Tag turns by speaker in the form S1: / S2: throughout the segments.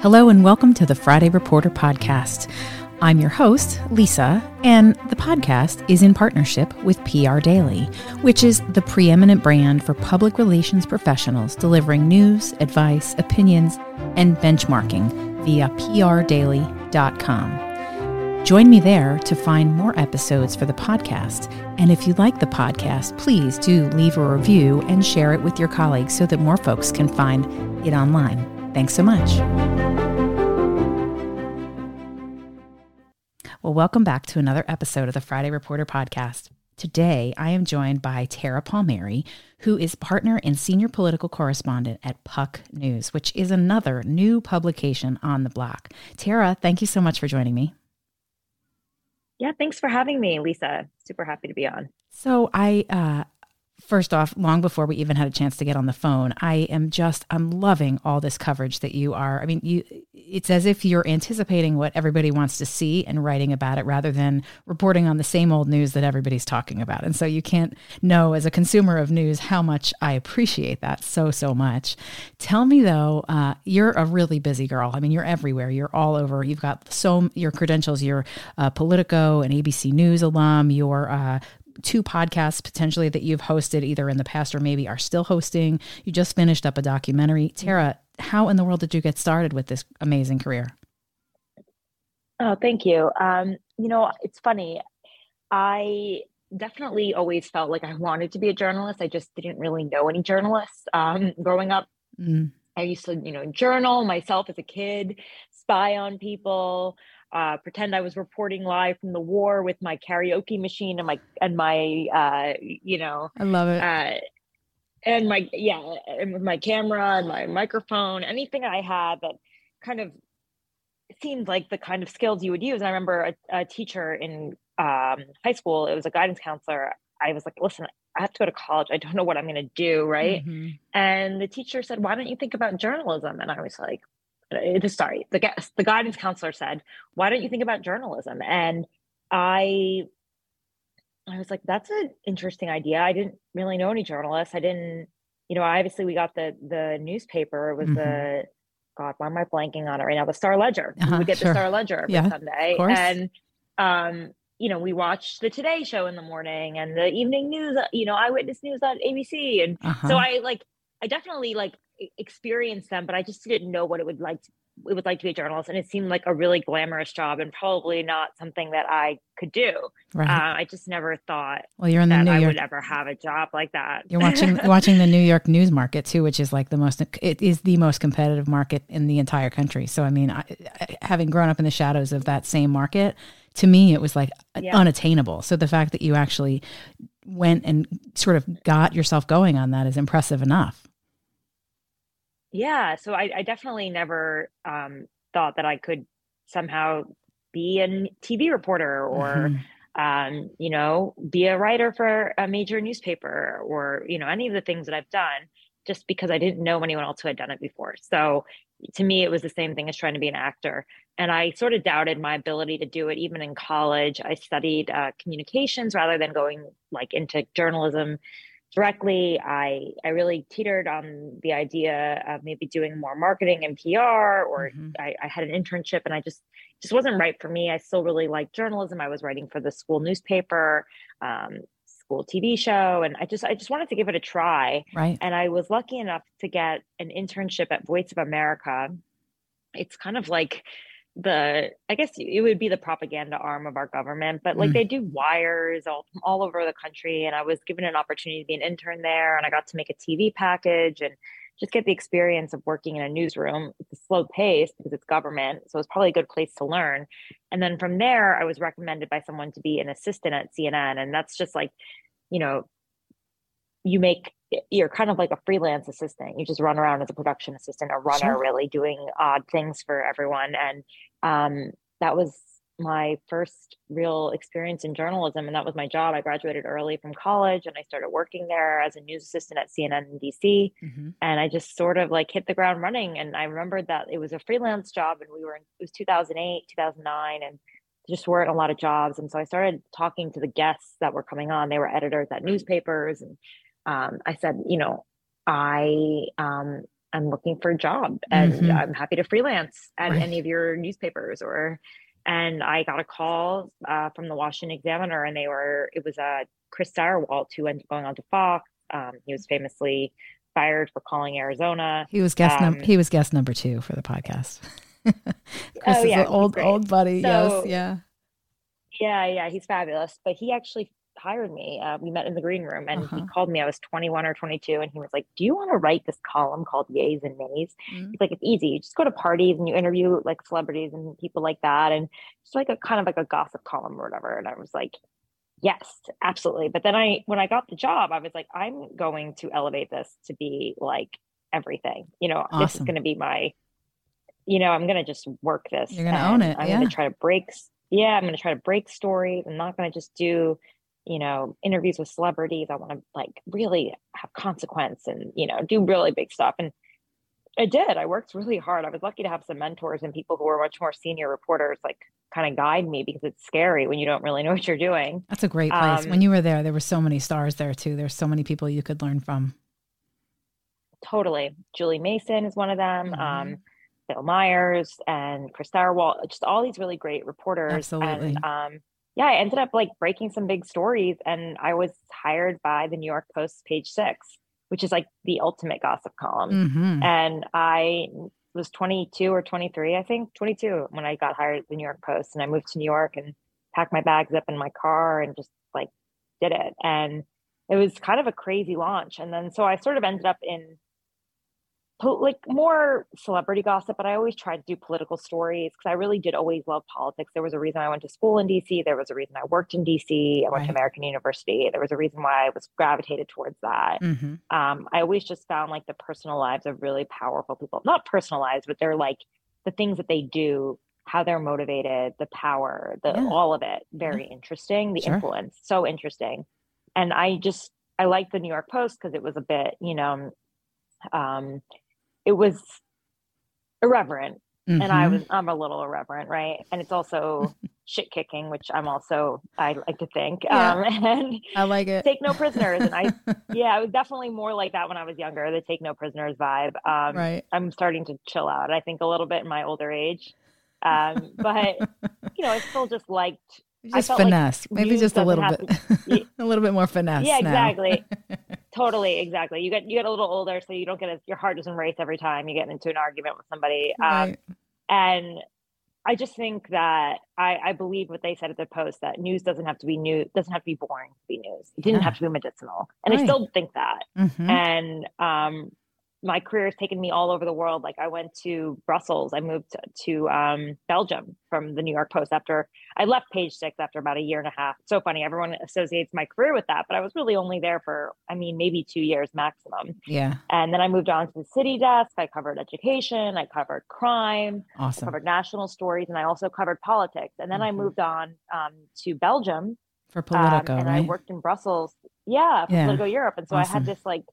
S1: Hello, and welcome to the Friday Reporter Podcast. I'm your host, Lisa, and the podcast is in partnership with PR Daily, which is the preeminent brand for public relations professionals delivering news, advice, opinions, and benchmarking via prdaily.com. Join me there to find more episodes for the podcast. And if you like the podcast, please do leave a review and share it with your colleagues so that more folks can find it online. Thanks so much. Well, welcome back to another episode of the Friday Reporter podcast. Today, I am joined by Tara Palmeri, who is partner and senior political correspondent at Puck News, which is another new publication on the block. Tara, thank you so much for joining me.
S2: Yeah, thanks for having me, Lisa. Super happy to be on.
S1: So I uh, first off, long before we even had a chance to get on the phone, I am just I'm loving all this coverage that you are. I mean, you it's as if you're anticipating what everybody wants to see and writing about it rather than reporting on the same old news that everybody's talking about. And so you can't know as a consumer of news how much I appreciate that so so much. Tell me though, uh, you're a really busy girl. I mean, you're everywhere. You're all over. You've got so your credentials. You're uh, Politico and ABC News alum. You're uh, two podcasts potentially that you've hosted either in the past or maybe are still hosting. You just finished up a documentary. Tara, how in the world did you get started with this amazing career?
S2: Oh, thank you. Um, you know, it's funny. I definitely always felt like I wanted to be a journalist. I just didn't really know any journalists um, growing up. Mm. I used to, you know, journal myself as a kid, spy on people, uh, pretend I was reporting live from the war with my karaoke machine and my and my uh, you know
S1: I love it.
S2: Uh, and my yeah, and my camera and my microphone, anything I had that kind of seemed like the kind of skills you would use. And I remember a, a teacher in um, high school, it was a guidance counselor. I was like, listen, I have to go to college. I don't know what I'm going to do. Right. Mm-hmm. And the teacher said, why don't you think about journalism? And I was like, sorry, the the guidance counselor said, "Why don't you think about journalism?" And I, I was like, "That's an interesting idea." I didn't really know any journalists. I didn't, you know, obviously we got the the newspaper. It was mm-hmm. the God, why am I blanking on it right now? The Star Ledger. Uh-huh, we get sure. the Star Ledger every yeah, Sunday, and um, you know, we watched the Today Show in the morning and the evening news. You know, Eyewitness News on ABC, and uh-huh. so I like, I definitely like experienced them, but I just didn't know what it would like. To, it would like to be a journalist, and it seemed like a really glamorous job, and probably not something that I could do. Right. Uh, I just never thought.
S1: Well, you're in the New
S2: I
S1: York.
S2: would ever have a job like that.
S1: You're watching watching the New York news market too, which is like the most. It is the most competitive market in the entire country. So, I mean, I, having grown up in the shadows of that same market, to me, it was like yeah. unattainable. So the fact that you actually went and sort of got yourself going on that is impressive enough.
S2: Yeah, so I, I definitely never um, thought that I could somehow be a TV reporter or, mm-hmm. um, you know, be a writer for a major newspaper or, you know, any of the things that I've done just because I didn't know anyone else who had done it before. So to me, it was the same thing as trying to be an actor. And I sort of doubted my ability to do it even in college. I studied uh, communications rather than going like into journalism directly. I I really teetered on the idea of maybe doing more marketing and PR, or mm-hmm. I, I, had an internship, and I just just wasn't right for me. I still really liked journalism. I was writing for the school newspaper, um, school TV show, and I just I just wanted to give it a try.
S1: Right.
S2: And I was lucky enough to get an internship at Voice of America. It's kind of like the i guess it would be the propaganda arm of our government but like mm. they do wires all, all over the country and i was given an opportunity to be an intern there and i got to make a tv package and just get the experience of working in a newsroom it's a slow pace because it's government so it's probably a good place to learn and then from there i was recommended by someone to be an assistant at cnn and that's just like you know you make you're kind of like a freelance assistant. You just run around as a production assistant, a runner, sure. really doing odd things for everyone. And um, that was my first real experience in journalism, and that was my job. I graduated early from college, and I started working there as a news assistant at CNN in DC. Mm-hmm. And I just sort of like hit the ground running. And I remembered that it was a freelance job, and we were in, it was 2008, 2009, and just weren't a lot of jobs. And so I started talking to the guests that were coming on. They were editors at newspapers, and um, I said, you know, I um, I'm looking for a job and
S1: Mhm.
S2: I'm happy to freelance at
S1: Right.
S2: any of your newspapers or and I got a call uh, from the Washington Examiner and they were it was uh, Chris Stirewalt who ended up going on to Fox. Um, he was famously fired for calling Arizona.
S1: He was guest
S2: Um,
S1: number. He was guest number two for the podcast. Chris
S2: Oh,
S1: is
S2: yeah,
S1: an old
S2: great.
S1: old buddy.
S2: So-
S1: yes, yeah.
S2: Yeah, yeah, he's fabulous. But he actually hired me. Uh, we met in the green room and he
S1: Uh-huh.
S2: called me. I was 21 or 22 and he was like, Do you want to write this column called Yays and Nays?
S1: Mhm.
S2: He's like, It's easy. You just go to parties and you interview like celebrities and people like that. And just like a kind of like a gossip column or whatever. And I was like, Yes, absolutely. But then I, when I got the job, I was like, I'm going to elevate this to be like everything. You know, this is going to be my, you know, I'm going to just work this.
S1: You're gonna own it,
S2: I'm
S1: yeah.
S2: going to try to break. Yeah, I'm going to try to break stories. I'm not going to just do, you know, interviews with celebrities. I want to like really have consequence and, you know, do really big stuff. And I did. I worked really hard. I was lucky to have some mentors and people who were much more senior reporters, like kind of guide me because it's scary when you don't really know what you're doing.
S1: That's a great place.
S2: Um,
S1: when you were there, there were so many stars there too. There's so many people you could learn from.
S2: Totally. Julie Mason is one of them.
S1: Mhm.
S2: Um, Bill Myers and Chris Stirewalt, just all these really great reporters.
S1: Absolutely.
S2: And um, yeah, I ended up like breaking some big stories and I was hired by the New York Post page six, which is like the ultimate gossip column.
S1: hmm
S2: And I was 22 or 23, I think 22 when I got hired at the New York Post and I moved to New York and packed my bags up in my car and just like did it. And it was kind of a crazy launch. And then so I sort of ended up in like more celebrity gossip, but I always tried to do political stories because I really did always love politics. There was a reason I went to school in DC. There was a reason I worked in DC. I went
S1: Right.
S2: to American University. There was a reason why I was gravitated towards that
S1: hmm
S2: um, I always just found like the personal lives of really powerful people, not personal lives, but they're like the things that they do, how they're motivated, the power, the
S1: Yeah.
S2: all of it, very interesting. The
S1: Sure.
S2: influence, so interesting. And I just I liked the New York Post because it was a bit, you know, um, it was irreverent, and I
S1: Mhm.
S2: was I'm a little irreverent, right? And it's also shit kicking, which I'm also I like to think,
S1: Yeah.
S2: um, and
S1: I like it.
S2: take no prisoners, and I yeah, i was definitely more like that when I was younger, the take no prisoners vibe. Um,
S1: right.
S2: I'm starting to chill out, I think, a little bit in my older age. Um, but you know, I still just liked,
S1: Just
S2: felt like
S1: finesse. Maybe just a little bit, a little bit more finesse.
S2: yeah,
S1: now.
S2: exactly, totally, exactly. You get you get a little older, so you don't get as your heart doesn't race every time you get into an argument with somebody. Um, and I just think that I, I believe what they said at the post that news doesn't have to be new, doesn't have to be boring to be news. It didn't
S1: Yeah.
S2: have to be medicinal, and
S1: Right.
S2: I still think that.
S1: Mhm.
S2: and um my career has taken me all over the world like i went to brussels i moved to, to um belgium from the new york post after i left page six after about a year and a half so funny everyone associates my career with that but i was really only there for i mean maybe two years maximum
S1: Yeah.
S2: and then i moved on to the city desk i covered education i covered crime I
S1: Awesome.
S2: covered national stories and i also covered politics and then i
S1: Mhm.
S2: moved on um, to belgium
S1: For
S2: um,
S1: Politico,
S2: and
S1: right?
S2: I worked in Brussels. Yeah, for
S1: Yeah.
S2: Politico Europe. And so I had this like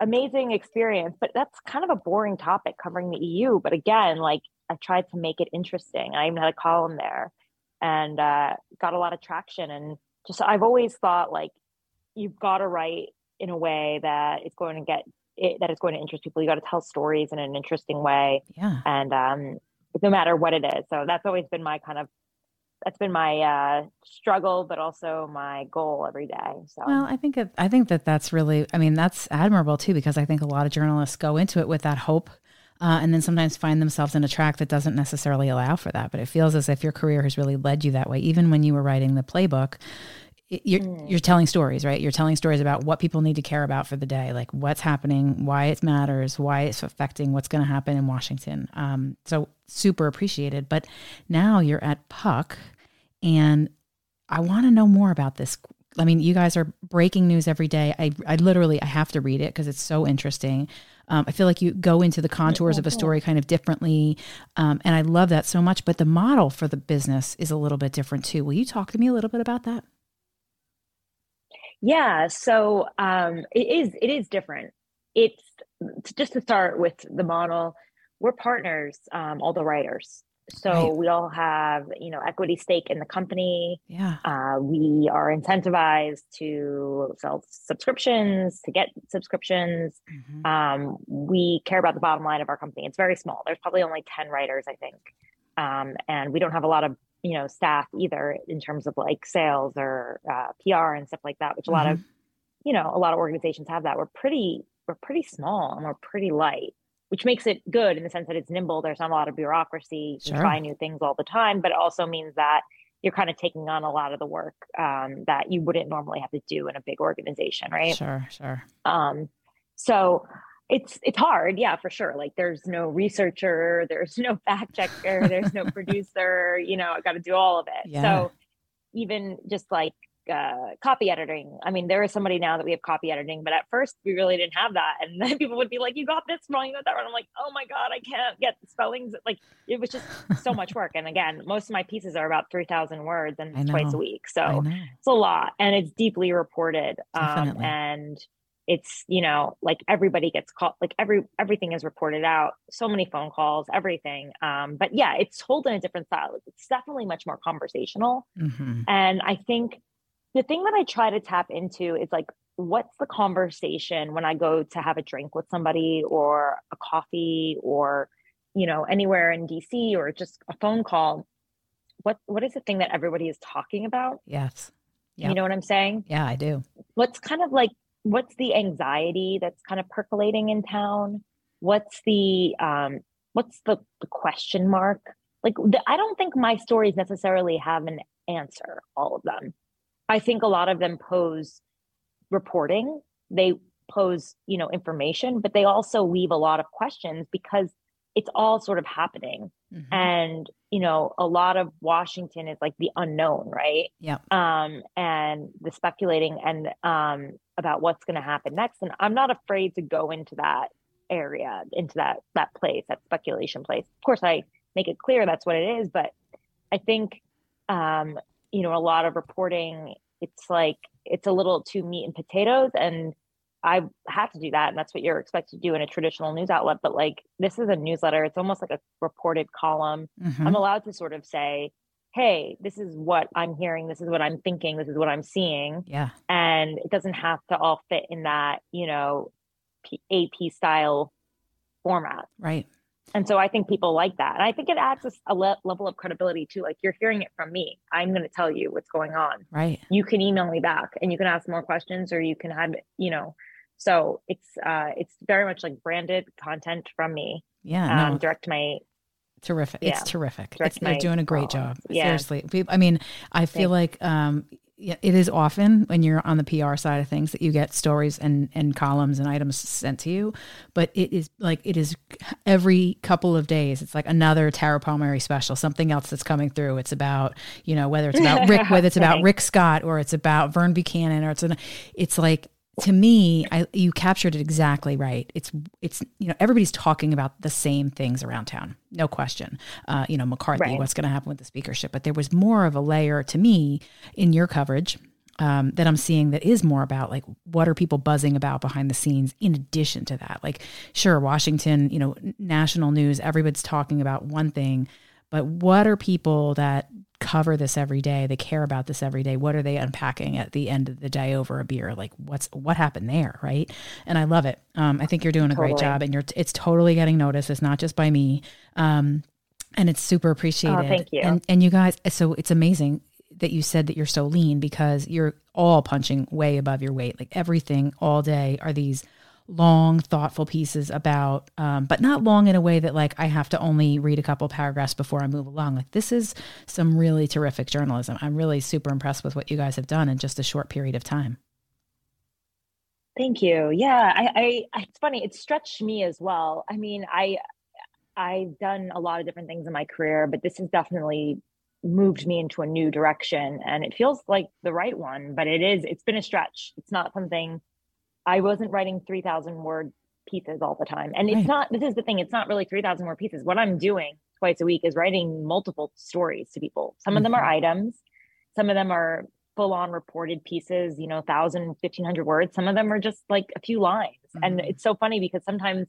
S2: amazing experience, but that's kind of a boring topic covering the EU. But again, like I tried to make it interesting. I even had a column there and uh, got a lot of traction. And just I've always thought like you've got to write in a way that it's going to get it, that it's going to interest people. You got to tell stories in an interesting way,
S1: yeah.
S2: and um, no matter what it is. So that's always been my kind of that's been my uh, struggle, but also my goal every day. So
S1: Well, I think I think that that's really. I mean, that's admirable too, because I think a lot of journalists go into it with that hope, uh, and then sometimes find themselves in a track that doesn't necessarily allow for that. But it feels as if your career has really led you that way. Even when you were writing the playbook, you're
S2: Mm.
S1: you're telling stories, right? You're telling stories about what people need to care about for the day, like what's happening, why it matters, why it's affecting what's going to happen in Washington. Um, so super appreciated. But now you're at Puck, and I want to know more about this. I mean, you guys are breaking news every day. I, I literally, I have to read it because it's so interesting. Um, I feel like you go into the contours of a story kind of differently, um, and I love that so much. But the model for the business is a little bit different too. Will you talk to me a little bit about that?
S2: yeah, so um, it is it is different. It's just to start with the model. We're partners, um, all the writers. So right. we all have, you know, equity stake in the company.
S1: Yeah.
S2: Uh, we are incentivized to sell subscriptions, to get subscriptions. Mm-hmm. Um, we care about the bottom line of our company. It's very small. There's probably only 10 writers, I think. Um, and we don't have a lot of, you know, staff either in terms of like sales or uh, PR and stuff like that, which a mm-hmm. lot of, mm-hmm. you know, a lot of organizations have that. We're pretty, we're pretty small and we're pretty light which makes it good in the sense that it's nimble. There's not a lot of bureaucracy. You try new things all the time, but it also means that you're kind of taking on a lot of the work um, that you wouldn't normally have to do in a big organization, right?
S1: Sure, sure.
S2: Um, so it's it's hard, yeah, for sure. Like there's no researcher, there's no fact checker, there's no producer. You know, I got to do all of it. Yeah. So even just like uh, copy editing. I mean, there is somebody now that we have copy editing, but at first we really didn't have that. And then people would be like, you got this wrong, you got that wrong. I'm like, oh my God, I can't get the spellings. Like it was just so much work. And again, most of my pieces are about 3000 words and twice a week. So it's a lot and it's deeply reported. Um, and it's, you know, like everybody gets called, like every, everything is reported out, so many phone calls, everything. Um, but yeah, it's told in a different style. It's definitely much more conversational. Mm-hmm. And I think the thing that I try to tap into is like, what's the conversation when I go to have a drink with somebody or a coffee or, you know, anywhere in DC or just a phone call? What what is the thing that everybody is talking about?
S1: Yes.
S2: Yep. You know what I'm saying?
S1: Yeah, I do.
S2: What's kind of like what's the anxiety that's kind of percolating in town? What's the um what's the, the question mark? Like the, I don't think my stories necessarily have an answer, all of them. I think a lot of them pose reporting. They pose, you know, information, but they also leave a lot of questions because it's all sort of happening. Mm-hmm. And, you know, a lot of Washington is like the unknown, right?
S1: Yeah.
S2: Um, and the speculating and um about what's gonna happen next. And I'm not afraid to go into that area, into that that place, that speculation place. Of course I make it clear that's what it is, but I think um you know, a lot of reporting, it's like it's a little too meat and potatoes. And I have to do that. And that's what you're expected to do in a traditional news outlet. But like this is a newsletter, it's almost like a reported column. Mm-hmm. I'm allowed to sort of say, hey, this is what I'm hearing, this is what I'm thinking, this is what I'm seeing.
S1: Yeah.
S2: And it doesn't have to all fit in that, you know, AP style format.
S1: Right.
S2: And so I think people like that. And I think it adds a, a le- level of credibility too. Like you're hearing it from me. I'm going to tell you what's going on.
S1: Right.
S2: You can email me back and you can ask more questions or you can have, you know, so it's, uh, it's very much like branded content from me.
S1: Yeah.
S2: Um, no. Direct my
S1: terrific. Yeah. It's terrific. It's, they're doing a great job. Yeah. Seriously. I mean, I feel Thanks. like um, it is often when you're on the PR side of things that you get stories and, and columns and items sent to you. But it is like it is every couple of days. It's like another Tara Palmeri special, something else that's coming through. It's about, you know, whether it's about Rick, whether it's about Rick Scott or it's about Vern Buchanan or it's an, it's like to me, I you captured it exactly right. It's it's you know everybody's talking about the same things around town, no question. Uh, you know McCarthy, right. what's going to happen with the speakership, but there was more of a layer to me in your coverage um, that I'm seeing that is more about like what are people buzzing about behind the scenes. In addition to that, like sure, Washington, you know, national news, everybody's talking about one thing, but what are people that cover this every day. They care about this every day. What are they unpacking at the end of the day over a beer? Like what's what happened there right? And i love it. Um, i think you're doing a totally. great job and you're it's totally getting noticed. It's not just by me. Um, and it's super appreciated. oh,
S2: thank you.
S1: And and you guys so it's amazing that you said that you're so lean because you're all punching way above your weight. Like everything all day are these long, thoughtful pieces about, um, but not long in a way that like I have to only read a couple paragraphs before I move along. Like this is some really terrific journalism. I'm really super impressed with what you guys have done in just a short period of time.
S2: Thank you. Yeah, I, I it's funny. It stretched me as well. I mean, I I've done a lot of different things in my career, but this has definitely moved me into a new direction and it feels like the right one but it is it's been a stretch it's not something I wasn't writing 3,000 word pieces all the time. And it's right. not, this is the thing, it's not really 3,000 word pieces. What I'm doing twice a week is writing multiple stories to people. Some mm-hmm. of them are mm-hmm. items, some of them are full on reported pieces, you know, 1,000, 1,500 words. Some of them are just like a few lines. Mm-hmm. And it's so funny because sometimes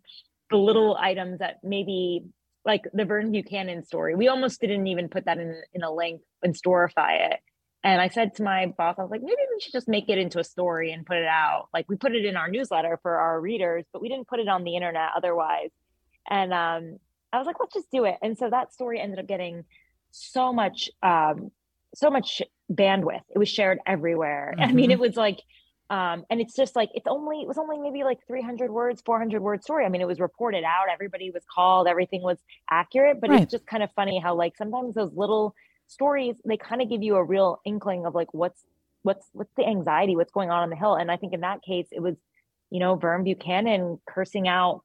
S2: the little items that maybe like the Vern Buchanan story. We almost didn't even put that in in a link and storify it. And I said to my boss, I was like, maybe we should just make it into a story and put it out. Like we put it in our newsletter for our readers, but we didn't put it on the internet otherwise. And um, I was like, let's just do it. And so that story ended up getting so much, um, so much bandwidth. It was shared everywhere. Mm-hmm. I mean, it mm-hmm. was like, um, and it's just like it's only it was only maybe like 300 words 400 word story i mean it was reported out everybody was called everything was accurate but right. it's just kind of funny how like sometimes those little stories they kind of give you a real inkling of like what's what's what's the anxiety what's going on on the hill. And i think in that case it was you know vern buchanan cursing out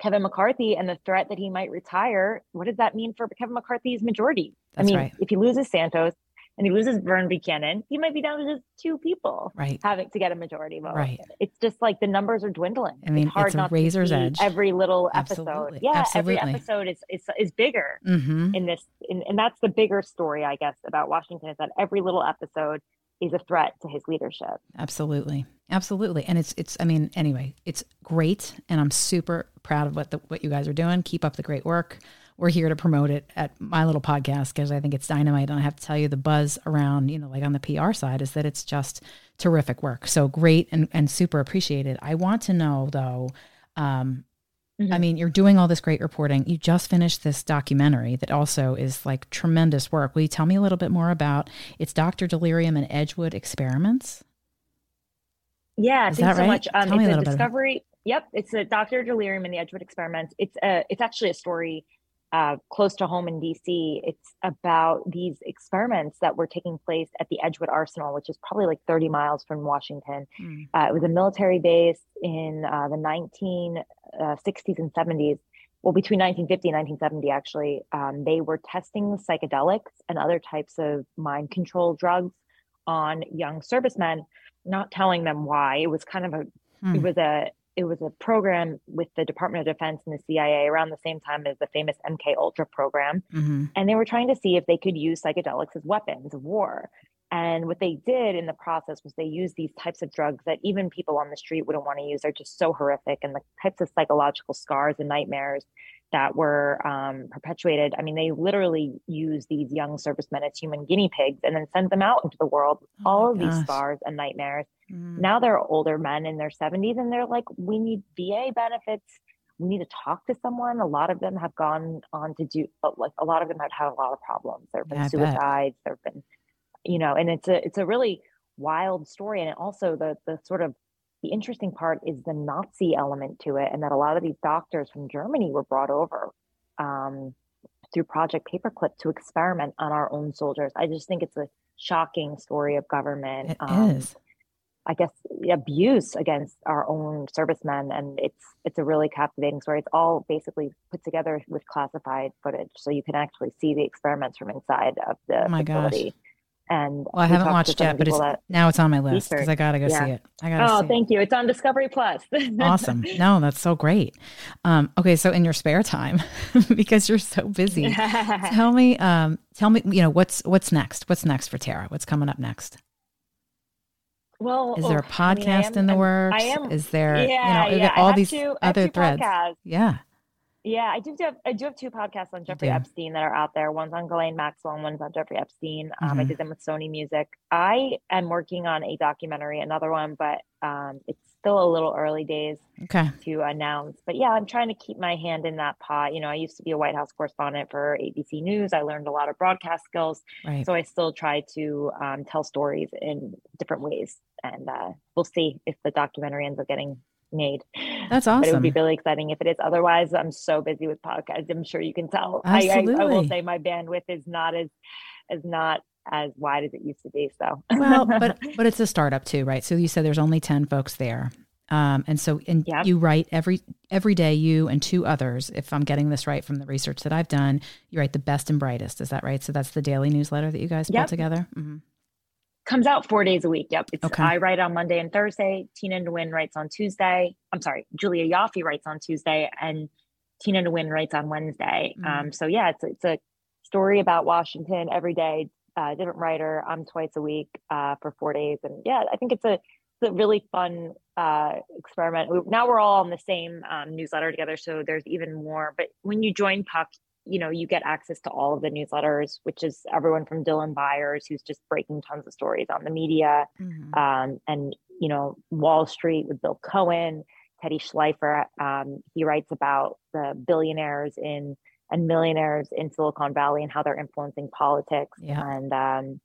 S2: kevin mccarthy and the threat that he might retire. What does that mean for kevin mccarthy's majority? That's i mean right. if he loses santos and he loses Vern Buchanan, he might be down to just two people
S1: right.
S2: having to get a majority vote.
S1: Right.
S2: It's just like the numbers are dwindling.
S1: I mean, it's hard it's not razor's to edge.
S2: Every little episode. Absolutely. Yeah, Absolutely. every episode is is, is bigger mm-hmm. in this, in, and that's the bigger story, I guess, about Washington is that every little episode is a threat to his leadership.
S1: Absolutely. Absolutely. And it's it's I mean, anyway, it's great and I'm super proud of what the what you guys are doing. Keep up the great work we're here to promote it at my little podcast because I think it's dynamite. And I have to tell you, the buzz around, you know, like on the PR side is that it's just terrific work. So great and, and super appreciated. I want to know though, um, mm-hmm. I mean, you're doing all this great reporting. You just finished this documentary that also is like tremendous work. Will you tell me a little bit more about it's Dr. Delirium and Edgewood experiments?
S2: Yeah, is thanks so right? much. Um, it's a, a discovery. Yep, it's a Dr. Delirium and the Edgewood experiments. It's a, it's actually a story uh, close to home in DC. It's about these experiments that were taking place at the Edgewood Arsenal, which is probably like 30 miles from Washington. Mm. Uh, it was a military base in uh, the 1960s uh, and 70s. Well, between 1950 and 1970, actually, um, they were testing psychedelics and other types of mind control drugs on young servicemen, not telling them why. It was kind of a, mm. it was a, it was a program with the Department of Defense and the CIA around the same time as the famous MK Ultra program, mm-hmm. and they were trying to see if they could use psychedelics as weapons of war. And what they did in the process was they used these types of drugs that even people on the street wouldn't want to use. They're just so horrific, and the types of psychological scars and nightmares that were um, perpetuated. I mean, they literally used these young servicemen as human guinea pigs and then send them out into the world, oh all of gosh. these scars and nightmares. Mm. Now they're older men in their 70s and they're like, we need VA benefits. We need to talk to someone. A lot of them have gone on to do, but like a lot of them have had a lot of problems. There have been yeah, suicides. There have been, you know, and it's a it's a really wild story. And also the the sort of the interesting part is the Nazi element to it, and that a lot of these doctors from Germany were brought over um, through Project Paperclip to experiment on our own soldiers. I just think it's a shocking story of government.
S1: It um, is.
S2: I guess abuse against our own servicemen, and it's it's a really captivating story. It's all basically put together with classified footage, so you can actually see the experiments from inside of the oh facility. Gosh. And
S1: well, I haven't watched yet, but it's, now it's on my list because I gotta go yeah. see it. I gotta.
S2: Oh, thank it. you. It's on Discovery Plus.
S1: awesome. No, that's so great. Um, okay, so in your spare time, because you're so busy, tell me, um, tell me, you know, what's what's next? What's next for Tara? What's coming up next?
S2: Well,
S1: is there a podcast I mean, I am, in the works? I am. Is there, yeah, you know, yeah, all these two, other threads? Podcasts. Yeah.
S2: Yeah, I do have I do have two podcasts on Jeffrey yeah. Epstein that are out there. One's on Ghislaine Maxwell and one's on Jeffrey Epstein. Um, mm-hmm. I did them with Sony Music. I am working on a documentary, another one, but um, it's still a little early days
S1: okay.
S2: to announce. But yeah, I'm trying to keep my hand in that pot. You know, I used to be a White House correspondent for ABC News. I learned a lot of broadcast skills, right. so I still try to um, tell stories in different ways. And uh, we'll see if the documentary ends up getting made.
S1: That's awesome.
S2: But it would be really exciting if it is. Otherwise, I'm so busy with podcasts. I'm sure you can tell. Absolutely. I, I, I will say my bandwidth is not as as not as wide as it used to be. So
S1: well, but but it's a startup too, right? So you said there's only ten folks there. Um, and so, and yep. you write every every day. You and two others, if I'm getting this right from the research that I've done, you write the best and brightest. Is that right? So that's the daily newsletter that you guys yep. put together. Mm-hmm
S2: comes out four days a week. Yep. It's, okay. I write on Monday and Thursday. Tina Nguyen writes on Tuesday. I'm sorry, Julia Ioffe writes on Tuesday, and Tina Nguyen writes on Wednesday. Mm-hmm. Um, so yeah, it's it's a story about Washington every day. Uh, different writer. I'm twice a week uh, for four days, and yeah, I think it's a it's a really fun uh, experiment. We, now we're all on the same um, newsletter together, so there's even more. But when you join Puck, you know, you get access to all of the newsletters, which is everyone from Dylan Byers, who's just breaking tons of stories on the media, mm-hmm. um, and you know, Wall Street with Bill Cohan, Teddy Schleifer. Um, he writes about the billionaires in and millionaires in Silicon Valley and how they're influencing politics.
S1: Yeah.
S2: And um,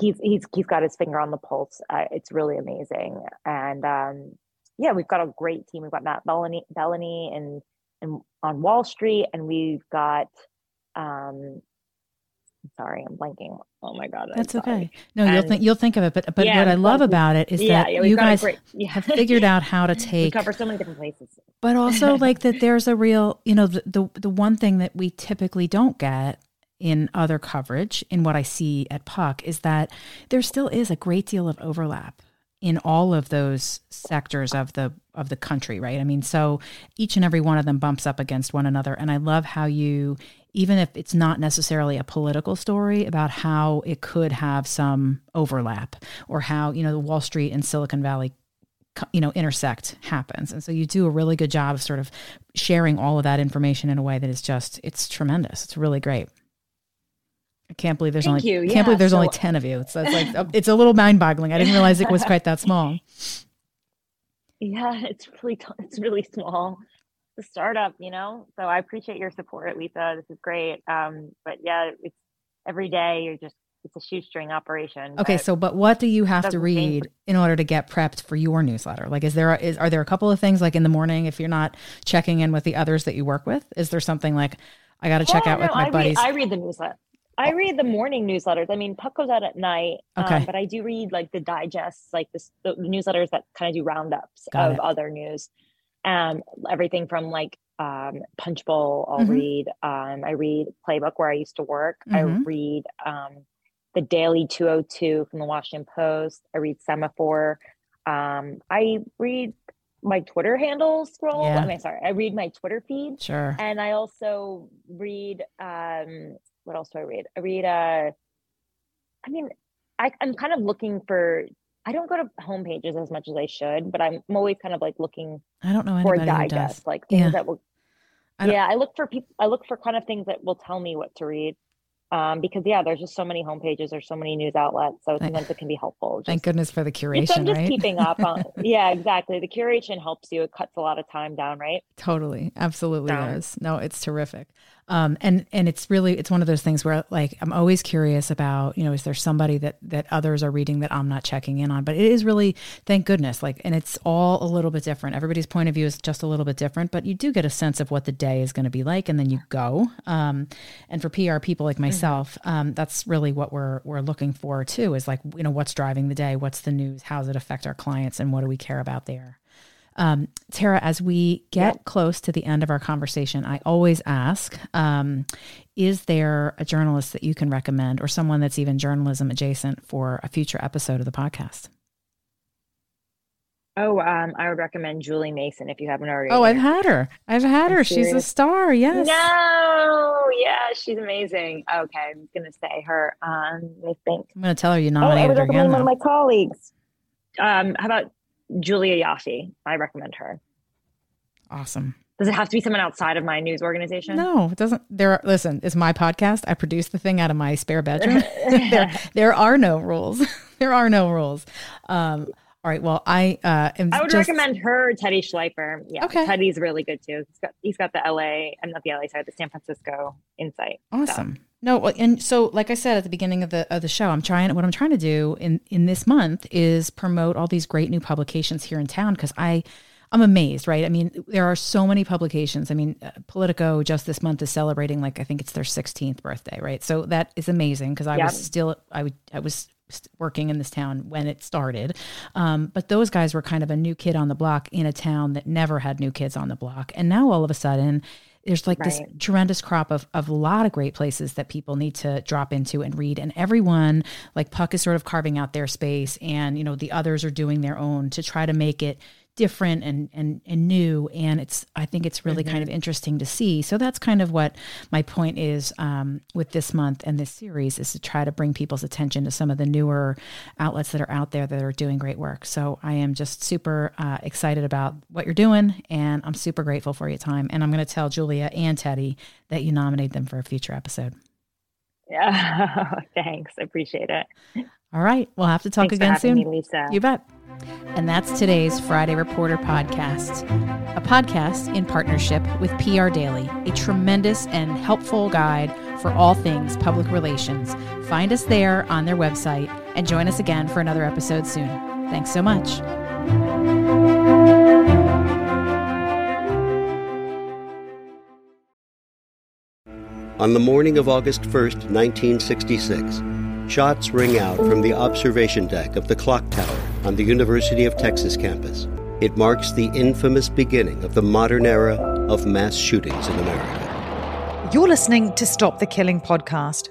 S2: he's he's he's got his finger on the pulse. Uh, it's really amazing. And um, yeah, we've got a great team. We've got Matt Belloni, Belloni and and on Wall Street, and we've got um, sorry, I'm blanking. Oh my god,
S1: that's okay. No, and, you'll think you'll think of it, but but yeah, what I love about it is yeah, that yeah, you guys great, have figured out how to take we
S2: cover so many different places.
S1: But also like that, there's a real, you know, the, the the one thing that we typically don't get in other coverage in what I see at Puck is that there still is a great deal of overlap in all of those sectors of the of the country, right? I mean, so each and every one of them bumps up against one another. And I love how you even if it's not necessarily a political story about how it could have some overlap or how, you know, the Wall Street and Silicon Valley you know intersect happens. And so you do a really good job of sort of sharing all of that information in a way that is just it's tremendous. It's really great I can't believe there's
S2: Thank
S1: only
S2: you.
S1: can't believe there's so, only ten of you. So it's like it's a little mind boggling. I didn't realize it was quite that small.
S2: Yeah, it's really it's really small. The startup, you know. So I appreciate your support, Lisa. This is great. Um, but yeah, it's every day you're just it's a shoestring operation.
S1: Okay, so but what do you have to read for- in order to get prepped for your newsletter? Like, is there a, is are there a couple of things like in the morning if you're not checking in with the others that you work with? Is there something like I got to check out no, with my
S2: I
S1: buddies?
S2: Read, I read the newsletter. I read the morning newsletters. I mean, Puck goes out at night,
S1: um, okay. Um,
S2: but I do read like the digests, like this, the newsletters that kind of do roundups Got of it. other news. Um, everything from like um, Punchbowl, I'll mm-hmm. read. Um, I read Playbook where I used to work. Mm-hmm. I read um, the Daily 202 from the Washington Post. I read Semafor. Um, I read my Twitter handle scroll. Yeah. I mean, sorry, I read my Twitter feed.
S1: Sure.
S2: And I also read um, what else do I read? I read uh I mean, I, I'm kind of looking for I don't go to home pages as much as I should, but I'm, I'm always kind of like looking
S1: I don't know for digest,
S2: like things yeah. that will I yeah, I look for people I look for kind of things that will tell me what to read um, because yeah, there's just so many homepages, there's so many news outlets, so sometimes it can be helpful.
S1: Just, Thank goodness for the curation,
S2: just, I'm just
S1: right?
S2: keeping up on. yeah, exactly. The curation helps you; it cuts a lot of time down, right?
S1: Totally, absolutely does. No, it's terrific. Um, and and it's really it's one of those things where like I'm always curious about you know is there somebody that that others are reading that I'm not checking in on? But it is really thank goodness like and it's all a little bit different. Everybody's point of view is just a little bit different but you do get a sense of what the day is going to be like and then you go. Um, and for PR people like myself um, that's really what we're we're looking for too is like you know what's driving the day? What's the news? How does it affect our clients? And what do we care about there um, Tara, as we get close to the end of our conversation, I always ask um, Is there a journalist that you can recommend or someone that's even journalism adjacent for a future episode of the podcast?
S2: Oh, um, I would recommend Julie Mason if you haven't already.
S1: Oh, I've had her. I've had her. She's a star. Yes.
S2: No, yeah, she's amazing. Okay, I'm gonna say her. Um, I think
S1: I'm gonna tell her you nominated oh, I would recommend again,
S2: one though. of my colleagues. Um, how about Julia Ioffe. I recommend her.
S1: Awesome.
S2: Does it have to be someone outside of my news organization?
S1: No, it doesn't. There, are, listen, it's my podcast. I produce the thing out of my spare bedroom. there, there are no rules. there are no rules. Um, all right. Well, I uh, am
S2: I would
S1: just...
S2: recommend her, Teddy Schleifer. Yeah, okay. Teddy's really good too. He's got he's got the LA, I'm not the LA side, the San Francisco insight.
S1: Awesome. So. No, and so like I said at the beginning of the of the show, I'm trying what I'm trying to do in in this month is promote all these great new publications here in town because I I'm amazed, right? I mean, there are so many publications. I mean, uh, Politico just this month is celebrating like I think it's their 16th birthday, right? So that is amazing because I yep. was still I would I was working in this town when it started. Um, but those guys were kind of a new kid on the block in a town that never had new kids on the block. And now all of a sudden, there's like right. this tremendous crop of, of a lot of great places that people need to drop into and read. And everyone, like Puck is sort of carving out their space and, you know, the others are doing their own to try to make it different and and and new and it's i think it's really mm-hmm. kind of interesting to see. So that's kind of what my point is um, with this month and this series is to try to bring people's attention to some of the newer outlets that are out there that are doing great work. So i am just super uh, excited about what you're doing and i'm super grateful for your time. And i'm going to tell julia and teddy that you nominate them for a future episode
S2: yeah. Thanks. I appreciate it.
S1: All right. We'll have to talk
S2: thanks
S1: again soon
S2: me, lisa.
S1: You bet. And that's today's Friday Reporter podcast, a podcast in partnership with PR Daily, a tremendous and helpful guide for all things public relations. Find us there on their website and join us again for another episode soon. Thanks so much.
S3: On the morning of August 1st, 1966, Shots ring out from the observation deck of the clock tower on the University of Texas campus. It marks the infamous beginning of the modern era of mass shootings in America.
S4: You're listening to Stop the Killing podcast.